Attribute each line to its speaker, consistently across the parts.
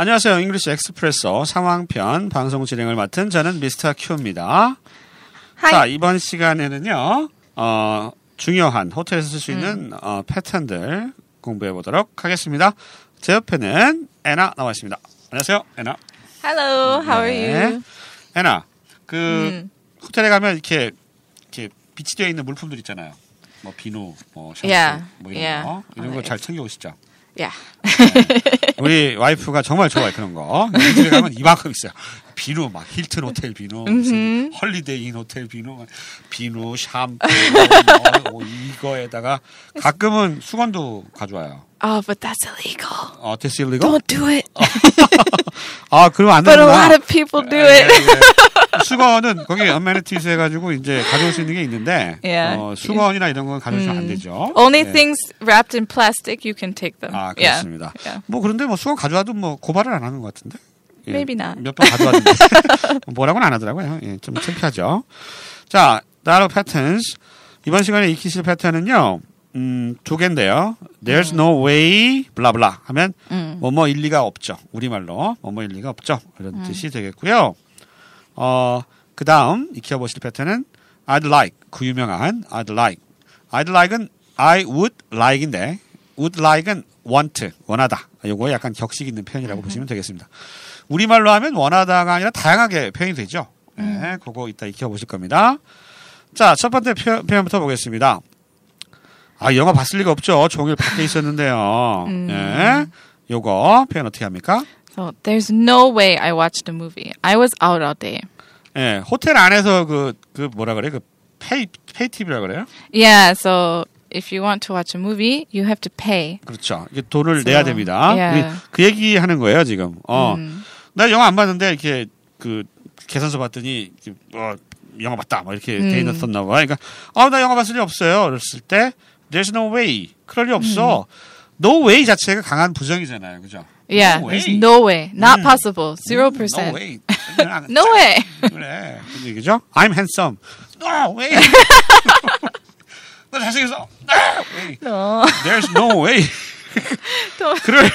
Speaker 1: 안녕하세요. English Expresso 상황편 방송 진행을 맡은 저는 미스터 큐입니다.
Speaker 2: Hi.
Speaker 1: 자, 이번 시간에는요, 어, 중요한 호텔에서 쓸 수 있는 어, 패턴들 공부해 보도록 하겠습니다. 제 옆에는 애나 나와 있습니다. 안녕하세요, 애나.
Speaker 2: Hello, how are
Speaker 1: 네.
Speaker 2: you?
Speaker 1: 애나, 그
Speaker 2: 음.
Speaker 1: 호텔에 가면 이렇게 이렇게 비치되어 있는 물품들 있잖아요. 뭐 비누, 뭐 샴푸,
Speaker 2: Yeah,
Speaker 1: 뭐 이런
Speaker 2: yeah.
Speaker 1: 거 이런 거 잘 챙겨 오시죠.
Speaker 2: Yeah.
Speaker 1: 우리 와이프가 정말 좋아해 그런 거. 우리 집에 가면 이만큼 있어요. 비누 막 힐튼 호텔 비누, 무슨 헐리데이 인 호텔 비누, 비누, 샴푸, 뭐, 뭐 이거에다가 가끔은 수건도 가져와요.
Speaker 2: Oh, but that's illegal.
Speaker 1: 어, That's illegal?
Speaker 2: Don't do it.
Speaker 1: 아, 그러면 안
Speaker 2: But a
Speaker 1: 되는구나.
Speaker 2: lot of people do
Speaker 1: 예,
Speaker 2: it.
Speaker 1: 예. 수건은 거기 amenities 해가지고 이제 가져올 수 있는 게 있는데
Speaker 2: Yeah.
Speaker 1: 어, 수건이나 이런 건 가져오시면 안 되죠.
Speaker 2: Only
Speaker 1: 예.
Speaker 2: things wrapped in plastic you can take them.
Speaker 1: 아
Speaker 2: Yeah.
Speaker 1: 그렇습니다.
Speaker 2: Yeah.
Speaker 1: 뭐 그런데 뭐 수건 가져와도 뭐 고발을 안 하는 것 같은데. 예,
Speaker 2: Maybe not.
Speaker 1: 몇번 가져왔는데 뭐라고는 안 하더라고요. 예, 좀 창피하죠. 자, 다로 패턴스 이번 시간에 익히실 패턴은요. 음, 두 개인데요. There's no way, 블라블라 하면 뭐뭐 일리가 없죠. 우리말로 뭐뭐 일리가 없죠. 이런 뜻이 되겠고요. 어, 그 다음 익혀보실 패턴은 I'd like, 그 유명한 I'd like. I'd like은 I would like인데 would like은 want, 원하다. 요거 약간 격식 있는 표현이라고 보시면 되겠습니다. 우리말로 하면 원하다가 아니라 다양하게 표현이 되죠. 네, 그거 이따 익혀보실 겁니다. 자, 첫 번째 표, 표현부터 보겠습니다. 아, 영화 봤을 리가 없죠. 종일 밖에 있었는데요. 네. 요거 표현 어떻게 합니까?
Speaker 2: So there's no way I watched a movie. I was out all day.
Speaker 1: 예, 호텔 안에서 그, 그 뭐라 그래? 그 pay, pay TV라 그래요?
Speaker 2: Yeah, so if you want to watch a movie, you have to pay.
Speaker 1: 그렇죠. 이게 돈을
Speaker 2: So,
Speaker 1: 내야 됩니다.
Speaker 2: yeah.
Speaker 1: 그 얘기 하는 거예요, 지금. 어. 나 영화 안 봤는데, 이렇게, 그, 계산서 봤더니, 어, 영화 봤다. 막 이렇게 돼 있었나 봐. 그러니까, 아, 나 영화 봤을 리 없어요. 그랬을 때, there's no way. 그럴 리 없어. no way 자체가 강한 부정이잖아요. 그죠?
Speaker 2: Yeah,
Speaker 1: No
Speaker 2: there's
Speaker 1: way.
Speaker 2: no way. Not possible. Zero
Speaker 1: No
Speaker 2: percent.
Speaker 1: way. 그냥
Speaker 2: No way.
Speaker 1: 그래. 그 얘기죠? I'm handsome. No way. 나 잘생겼어. No way.
Speaker 2: No.
Speaker 1: There's no way. 그럴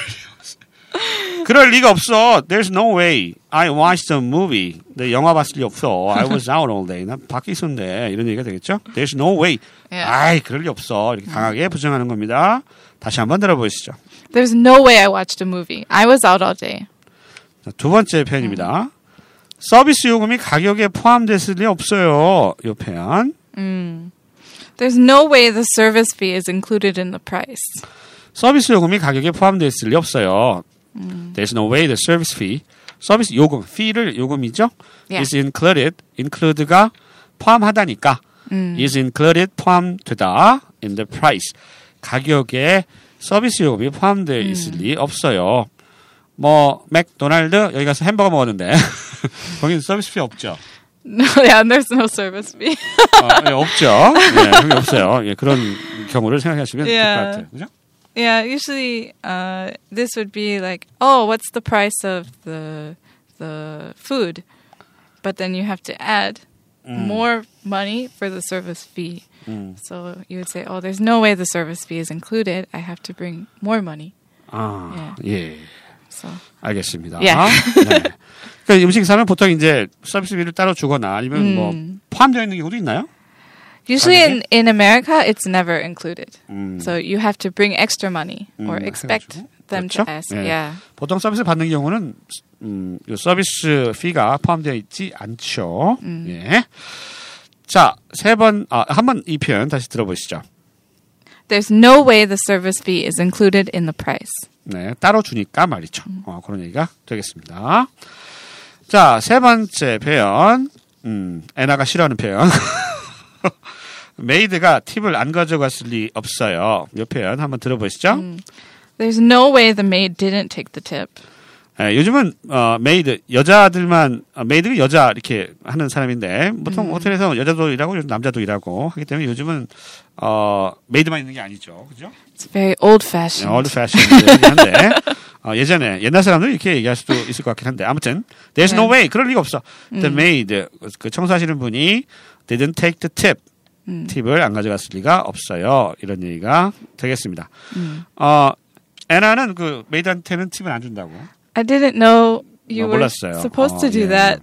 Speaker 1: 그럴 리가 없어. There's no way. I watched a movie. 내 영화 봤을 리 없어. I was out all day. 난 밖에 있었는데 이런 얘기가 되겠죠? There's no way.
Speaker 2: Yeah.
Speaker 1: 아이 그럴 리 없어. 이렇게 강하게 부정하는 겁니다. 다시 한번 들어보시죠.
Speaker 2: There's no way I watched a movie. I was out all day.
Speaker 1: 자, 두 번째 표현입니다. 서비스 요금이 가격에 포함됐을 리 없어요. 이 표현.
Speaker 2: There's no way the service fee is included in the price.
Speaker 1: 서비스 요금이 가격에 포함되어 있을 리 없어요. There's no way the service fee. 서비스 요금, fee를 요금이죠.
Speaker 2: Yeah.
Speaker 1: is included. include가 포함하다니까. is included 포함되다 in the price. 가격에 서비스 요금이 포함되어 있을 리 없어요. 뭐 맥도날드 여기 가서 햄버거 먹었는데 거기는 서비스 피 없죠.
Speaker 2: No, yeah, there's no service fee.
Speaker 1: 어, 예, 없죠. 예, 없어요. 예, 그런 경우를 생각하시면 될것
Speaker 2: Yeah.
Speaker 1: 같아요. 그죠?
Speaker 2: yeah, usually uh, this would be like, oh, what's the price of the the food? But then you have to add more money for the service fee. So you would say, oh, there's no way the service fee is included. I have to bring more money.
Speaker 1: 아, 예.
Speaker 2: So
Speaker 1: 알겠습니다.
Speaker 2: 예.
Speaker 1: 네. 그러니까 음식 사면 보통 이제 서비스비를 따로 주거나 아니면 뭐 포함되어 있는 경우도 있나요?
Speaker 2: Usually in in America, it's never included. So you have to bring extra money or
Speaker 1: 음,
Speaker 2: expect
Speaker 1: 해가지고.
Speaker 2: them
Speaker 1: 그렇죠?
Speaker 2: to ask.
Speaker 1: 예.
Speaker 2: Yeah.
Speaker 1: 보통 서비스 받는 경우는 음, 요 service fee가 포함되어 있지 않죠. 예. 자, 세 번, 아, 한번 이 표현 다시 들어보시죠.
Speaker 2: There's no way the service fee is included in the price.
Speaker 1: 네, 따로 주니까 말이죠. 어, 그런 얘기가 되겠습니다. 자, 세 번째 표현. 음, 애나가 싫어하는 표현. maid가 팁을 안 가져갔을 리 없어요. 이 표현 한번 들어보시죠.
Speaker 2: There's no way the maid didn't take the tip.
Speaker 1: 예, 요즘은 어, 메이드 여자들만 어, maid가 여자 이렇게 하는 사람인데 보통 호텔에서 여자도 일하고 남자도 일하고 하기 때문에 요즘은 어, maid만 있는 게 아니죠, 그죠?
Speaker 2: It's very old fashioned.
Speaker 1: old fashion이긴 한데 어, 예전에 옛날 사람들 이렇게 얘기할 수도 있을 것 같긴 한데 아무튼 there's no way 그럴 리가 없어. The maid 그 청소하시는 분이 didn't take the tip 팁을 안 가져갔을 리가 없어요. 이런 얘기가 되겠습니다. 어, 애나는 그 maid한테는 팁을 안 준다고.
Speaker 2: I didn't know you
Speaker 1: 어,
Speaker 2: were
Speaker 1: 몰랐어요.
Speaker 2: supposed to
Speaker 1: 어,
Speaker 2: do
Speaker 1: 예.
Speaker 2: that.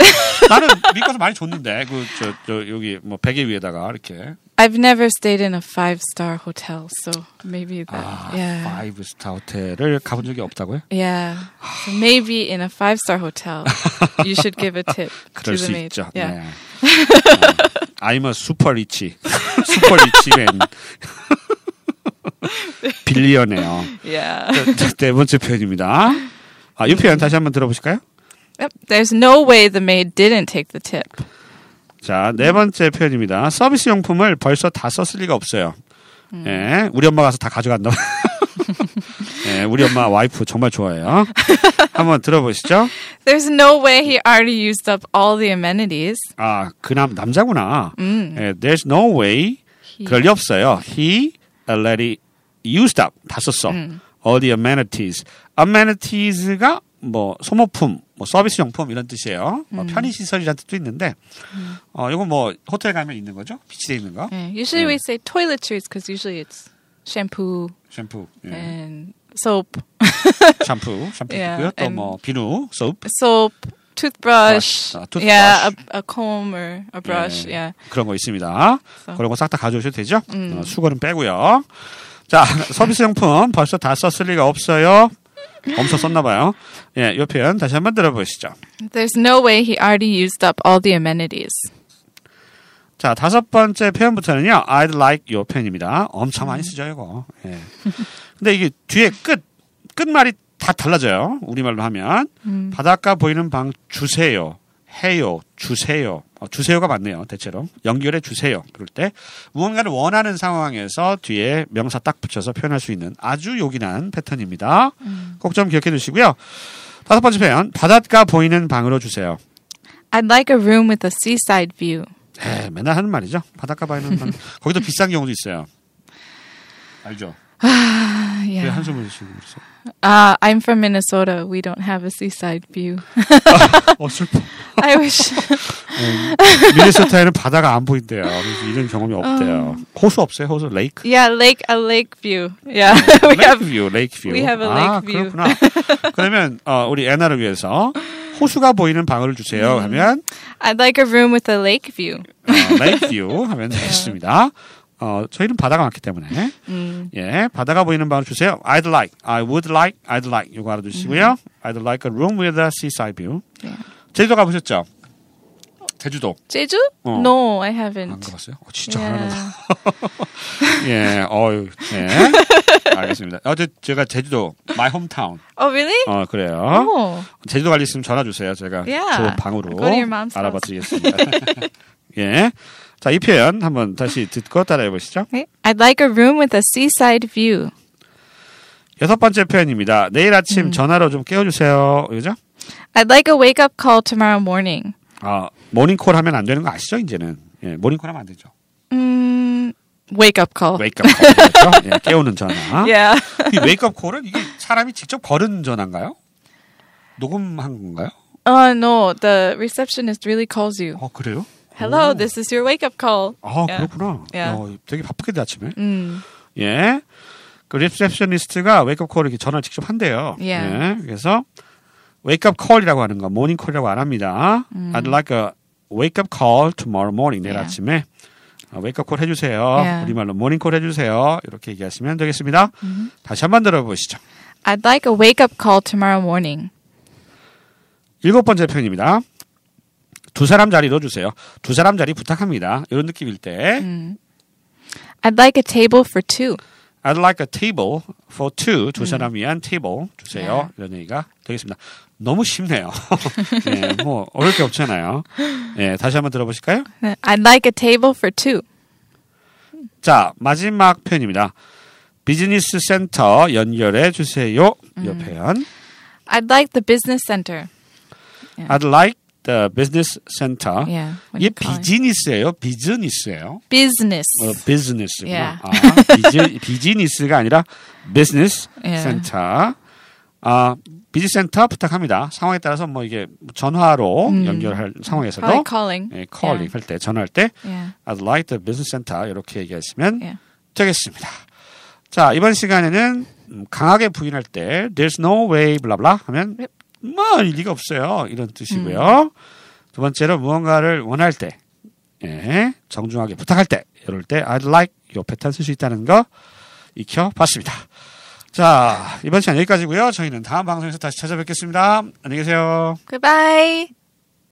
Speaker 1: 나는 미국에서 많이 줬는데 그저저 여기 뭐 베개 위에다가 이렇게
Speaker 2: I've never stayed in a five star hotel, so maybe that.
Speaker 1: 아,
Speaker 2: yeah.
Speaker 1: five star hotel을 가본 적이 없다고요?
Speaker 2: Yeah. So maybe in a five star hotel, you should give a tip
Speaker 1: 그럴
Speaker 2: to the
Speaker 1: 수
Speaker 2: maid.
Speaker 1: 있죠.
Speaker 2: Yeah.
Speaker 1: 네. 어, I'm a super rich, super rich man. 빌리언이에요.
Speaker 2: Yeah.
Speaker 1: 자, 네 번째 표현입니다. 아, 이 표현 다시 한번 들어보실까요?
Speaker 2: Yep. There's no way the maid didn't take the tip.
Speaker 1: 자, 네 번째 표현입니다. 서비스 용품을 벌써 다 썼을 리가 없어요. 예, 우리 엄마 가서 다 가져간다. 예, 우리 엄마 와이프 정말 좋아해요. 한번 들어보시죠.
Speaker 2: There's no way he already used up all the amenities.
Speaker 1: 아, 그 남, 남자구나.
Speaker 2: 음.
Speaker 1: 예, there's no way.
Speaker 2: He-
Speaker 1: 그럴 리 없어요. He already used up. 다 썼어.
Speaker 2: 음.
Speaker 1: All the amenities. amenities가 뭐 소모품, 뭐 서비스 용품 이런 뜻이에요. 뭐 편의 시설이라는 뜻도 있는데, 어, 이건 뭐 호텔 가면 있는 거죠? 비치돼 있는 거.
Speaker 2: Yeah. Usually
Speaker 1: Yeah.
Speaker 2: we say toiletries because usually it's shampoo
Speaker 1: 샴푸, 예.
Speaker 2: and soap,
Speaker 1: 샴푸, 샴푸
Speaker 2: Yeah,
Speaker 1: 있고요. 또
Speaker 2: and-
Speaker 1: 뭐 비누, 소프
Speaker 2: soap, toothbrush.
Speaker 1: Brush, uh, toothbrush.
Speaker 2: Yeah, a, a comb or a brush.
Speaker 1: 예,
Speaker 2: Yeah.
Speaker 1: 그런 거 있습니다.
Speaker 2: So-
Speaker 1: 그런 거 싹 다 가져오셔도 되죠?
Speaker 2: 음.
Speaker 1: 어, 수건은 빼고요. 자, 서비스 용품 벌써 다 썼을 리가 없어요. 엄청 썼나 봐요. 예, 이 표현 다시 한번 들어보시죠.
Speaker 2: There's no way he already used up all the amenities.
Speaker 1: 자, 다섯 번째 표현부터는요. I'd like 요 표현입니다. 엄청 많이 쓰죠, 이거. 예. 근데 이게 뒤에 끝, 끝말이 다 달라져요. 우리말로 하면. 바닷가 보이는 방 주세요. 해요. 주세요. 어, 주세요가 맞네요. 대체로. 연결해 주세요. 그럴 때 무언가를 원하는 상황에서 뒤에 명사 딱 붙여서 표현할 수 있는 아주 요긴한 패턴입니다. 꼭좀 기억해 두시고요. 다섯 번째 표현. 바닷가 보이는 방으로 주세요.
Speaker 2: I'd like a room with a seaside view.
Speaker 1: 에, 맨날 하는 말이죠. 바닷가 방. 거기도 비싼 경우도 있어요. 알죠?
Speaker 2: Uh,
Speaker 1: 왜
Speaker 2: yeah.
Speaker 1: 한숨을 쉬고 있어요?
Speaker 2: Uh, I'm from Minnesota. We don't have a seaside view.
Speaker 1: 어, 슬퍼.
Speaker 2: I wish.
Speaker 1: 미네소타에는 바다가 안 보인대요. 그래서 이런 경험이 없대요. 호수 없어요? 호수 lake?
Speaker 2: yeah, lake a lake view. Yeah, we
Speaker 1: lake
Speaker 2: have.
Speaker 1: view, lake view.
Speaker 2: we have a
Speaker 1: 아,
Speaker 2: lake view.
Speaker 1: 그렇구나. 그러면 어, 우리 애나를 위해서 호수가 보이는 방을 주세요.
Speaker 2: 음.
Speaker 1: 하면
Speaker 2: I'd like a room with a lake view.
Speaker 1: 어, lake view 하면 되겠습니다. 어, 저희는 바다가 많기 때문에
Speaker 2: 음.
Speaker 1: 예, 바다가 보이는 방을 주세요. I'd like, I would like, I'd like 이거 알아두시고요. I'd like a room with a seaside view.
Speaker 2: Yeah.
Speaker 1: 제주도 가보셨죠? 제주도
Speaker 2: Jeju?
Speaker 1: 어.
Speaker 2: No, I
Speaker 1: 안
Speaker 2: haven't.
Speaker 1: 가봤어요? 어, 진짜
Speaker 2: Yeah.
Speaker 1: 하나도. 예, 어유, 예, 알겠습니다. 어제 제가 제주도 my hometown.
Speaker 2: Oh, really?
Speaker 1: 어 그래요.
Speaker 2: Oh.
Speaker 1: 제주도 갈일 있으면 전화 주세요. 제가
Speaker 2: Yeah.
Speaker 1: 좋은 방으로
Speaker 2: Go to your mom's
Speaker 1: 알아봐 드리겠습니다. 예, 자 이 표현 한번 다시 듣고 따라해 보시죠.
Speaker 2: Okay. I'd like a room with a seaside view.
Speaker 1: 여섯 번째 표현입니다. 내일 아침 전화로 좀 깨워주세요. 그죠?
Speaker 2: I'd like a wake up call tomorrow morning.
Speaker 1: 아 모닝콜 하면 안 되는 거 아시죠? 이제는 예, 모닝콜 하면 안 되죠.
Speaker 2: Mm, wake up call.
Speaker 1: Wake up call이죠. 예, 깨우는 전화.
Speaker 2: Yeah.
Speaker 1: 이 wake up call은 이게 사람이 직접 걸은 전화인가요? 녹음한 건가요?
Speaker 2: Oh no, the receptionist really calls you.
Speaker 1: 어 그래요?
Speaker 2: Hello,
Speaker 1: 오.
Speaker 2: this is your wake up call.
Speaker 1: 아
Speaker 2: Yeah.
Speaker 1: 그렇구나.
Speaker 2: Yeah.
Speaker 1: 어, 되게 바쁘겠다 아침에.
Speaker 2: Mm.
Speaker 1: 예. 그 receptionist가 wake up call을 이렇게 전화를 직접 한대요.
Speaker 2: Yeah.
Speaker 1: 예. 그래서 wake up call이라고 하는 거 모닝 콜이라고 안 합니다. I'd like a wake up call tomorrow morning 내일
Speaker 2: Yeah.
Speaker 1: 아침에 wake up call 해주세요.
Speaker 2: Yeah.
Speaker 1: 우리말로 모닝 콜 해주세요. 이렇게 얘기하시면 되겠습니다. 다시 한번 들어보시죠.
Speaker 2: I'd like a wake up call tomorrow morning.
Speaker 1: 일곱 번째 표현입니다. 두 사람 자리로 주세요. 두 사람 자리 부탁합니다. 이런 느낌일 때
Speaker 2: Mm. I'd like a table for two.
Speaker 1: I'd like a table for two. 두 사람 위한 table 주세요.
Speaker 2: 네.
Speaker 1: 이런 얘기가 되겠습니다. 너무 쉽네요. 예, 뭐 어려울 게 없잖아요. 예, 다시 한번 들어보실까요?
Speaker 2: I'd like a table for two.
Speaker 1: 자, 마지막 표현입니다. 비즈니스 센터 연결해 주세요. 이 표현.
Speaker 2: I'd like the business center.
Speaker 1: I'd like the business center.
Speaker 2: Yeah.
Speaker 1: 이게. 비즈니스예요? 비즈니스예요?
Speaker 2: business.
Speaker 1: 어, 비즈니스구나.
Speaker 2: Yeah.
Speaker 1: 아, 비즈, 비즈니스가 아니라 비즈니스
Speaker 2: Yeah.
Speaker 1: 센터. 아, 비즈 센터 부탁합니다. 상황에 따라서 뭐 이게 전화로 연결할 상황에서도
Speaker 2: Probably calling.
Speaker 1: 예, calling 할 때, 전화할 때
Speaker 2: Yeah.
Speaker 1: I'd like the business center 이렇게 얘기하시면
Speaker 2: Yeah.
Speaker 1: 되겠습니다. 자, 이번 시간에는 음, 강하게 부인할 때 there's no way 블라블라 하면 뭐 일리가 없어요. 이런 뜻이고요. 두 번째로 무언가를 원할 때, 예, 정중하게 부탁할 때, 이럴 때 I'd like 요 패턴 쓸 수 있다는 거 익혀봤습니다. 자, 이번 시간 여기까지고요. 저희는 다음 방송에서 다시 찾아뵙겠습니다. 안녕히 계세요.
Speaker 2: Goodbye.